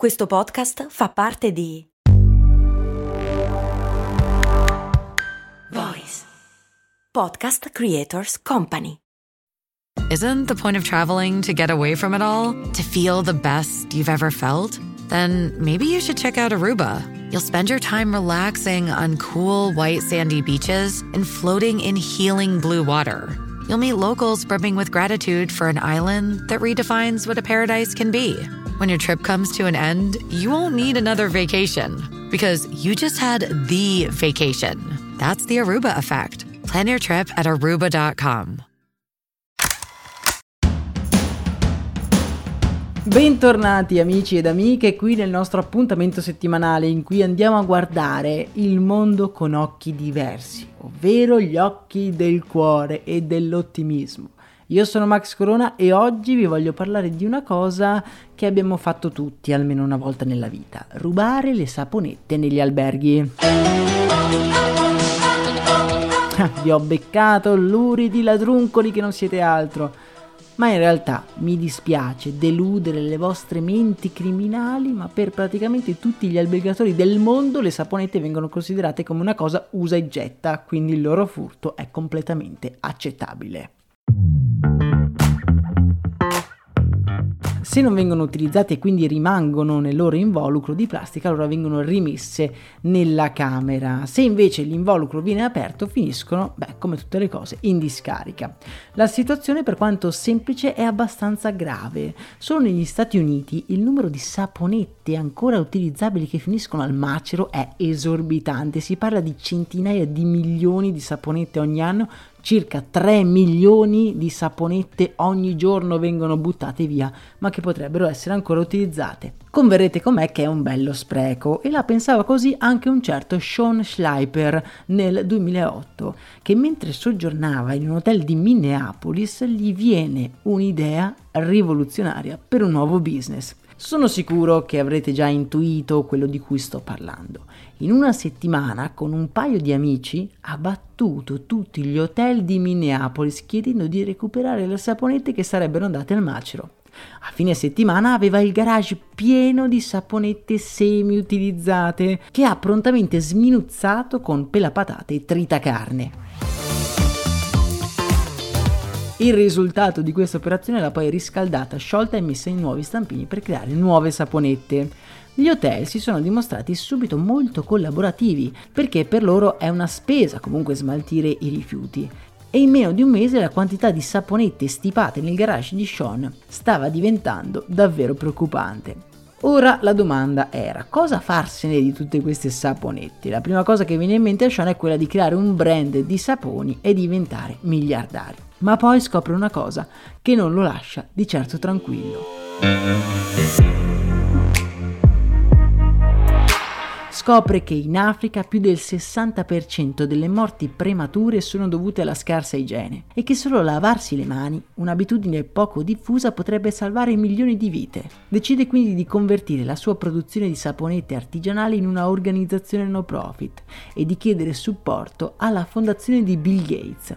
Questo podcast fa parte di Voice Podcast Creators Company. Isn't the point of traveling to get away from it all? To feel the best you've ever felt? Then maybe you should check out Aruba. You'll spend your time relaxing on cool, white, sandy beaches and floating in healing blue water. You'll meet locals brimming with gratitude for an island that redefines what a paradise can be. When your trip comes to an end, you won't need another vacation because you just had the vacation. That's the Aruba effect. Plan your trip at aruba.com. Bentornati amici ed amiche qui nel nostro appuntamento settimanale in cui andiamo a guardare il mondo con occhi diversi, ovvero gli occhi del cuore e dell'ottimismo. Io sono Max Corona e oggi vi voglio parlare di una cosa che abbiamo fatto tutti almeno una volta nella vita, rubare le saponette negli alberghi. vi ho beccato luridi ladruncoli che non siete altro. Ma in realtà mi dispiace deludere le vostre menti criminali, ma per praticamente tutti gli albergatori del mondo le saponette vengono considerate come una cosa usa e getta, quindi il loro furto è completamente accettabile. Se non vengono utilizzate e quindi rimangono nel loro involucro di plastica, allora vengono rimesse nella camera. Se invece l'involucro viene aperto, finiscono, beh, come tutte le cose, in discarica. La situazione, per quanto semplice, è abbastanza grave. Solo negli Stati Uniti il numero di saponette ancora utilizzabili che finiscono al macero è esorbitante. Si parla di centinaia di milioni di saponette ogni anno circa 3 milioni di saponette ogni giorno vengono buttate via, ma che potrebbero essere ancora utilizzate. Converrete con me che è un bello spreco e la pensava così anche un certo Sean Schleiper nel 2008, che mentre soggiornava in un hotel di Minneapolis gli viene un'idea rivoluzionaria per un nuovo business. Sono sicuro che avrete già intuito quello di cui sto parlando. In una settimana, con un paio di amici, ha battuto tutti gli hotel di Minneapolis chiedendo di recuperare le saponette che sarebbero andate al macero. A fine settimana aveva il garage pieno di saponette semi-utilizzate che ha prontamente sminuzzato con pelapatate e tritacarne. Il risultato di questa operazione l'ha poi riscaldata, sciolta e messa in nuovi stampini per creare nuove saponette. Gli hotel si sono dimostrati subito molto collaborativi perché per loro è una spesa comunque smaltire i rifiuti e in meno di un mese la quantità di saponette stipate nel garage di Sean stava diventando davvero preoccupante. Ora la domanda era cosa farsene di tutte queste saponette? La prima cosa che viene in mente a Sean è quella di creare un brand di saponi e diventare miliardario. Ma poi scopre una cosa che non lo lascia di certo tranquillo. scopre che in Africa più del 60% delle morti premature sono dovute alla scarsa igiene e che solo lavarsi le mani, un'abitudine poco diffusa, potrebbe salvare milioni di vite. Decide quindi di convertire la sua produzione di saponette artigianali in una organizzazione no profit e di chiedere supporto alla fondazione di Bill Gates.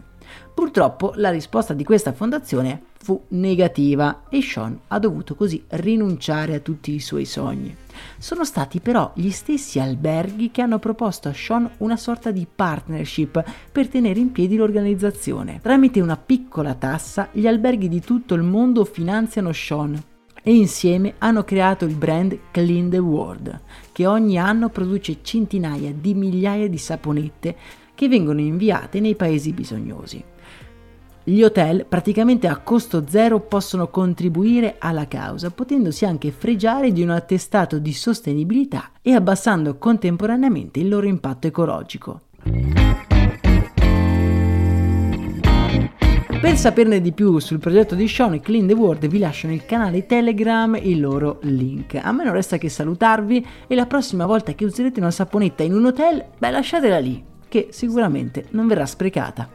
Purtroppo la risposta di questa fondazione fu negativa e Sean ha dovuto così rinunciare a tutti i suoi sogni. Sono stati però gli stessi alberghi che hanno proposto a Sean una sorta di partnership per tenere in piedi l'organizzazione. Tramite una piccola tassa, gli alberghi di tutto il mondo finanziano Sean e insieme hanno creato il brand Clean the World, che ogni anno produce centinaia di migliaia di saponette che vengono inviate nei paesi bisognosi. Gli hotel praticamente a costo zero possono contribuire alla causa, potendosi anche fregiare di un attestato di sostenibilità e abbassando contemporaneamente il loro impatto ecologico. Per saperne di più sul progetto di Sean e Clean the World vi lascio nel canale Telegram il loro link. A me non resta che salutarvi e la prossima volta che userete una saponetta in un hotel, beh lasciatela lì, che sicuramente non verrà sprecata.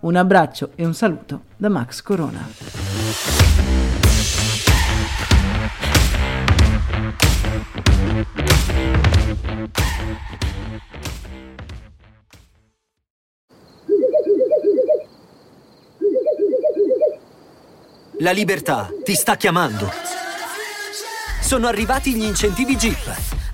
Un abbraccio e un saluto da Max Corona. La libertà ti sta chiamando Sono arrivati gli incentivi Jeep.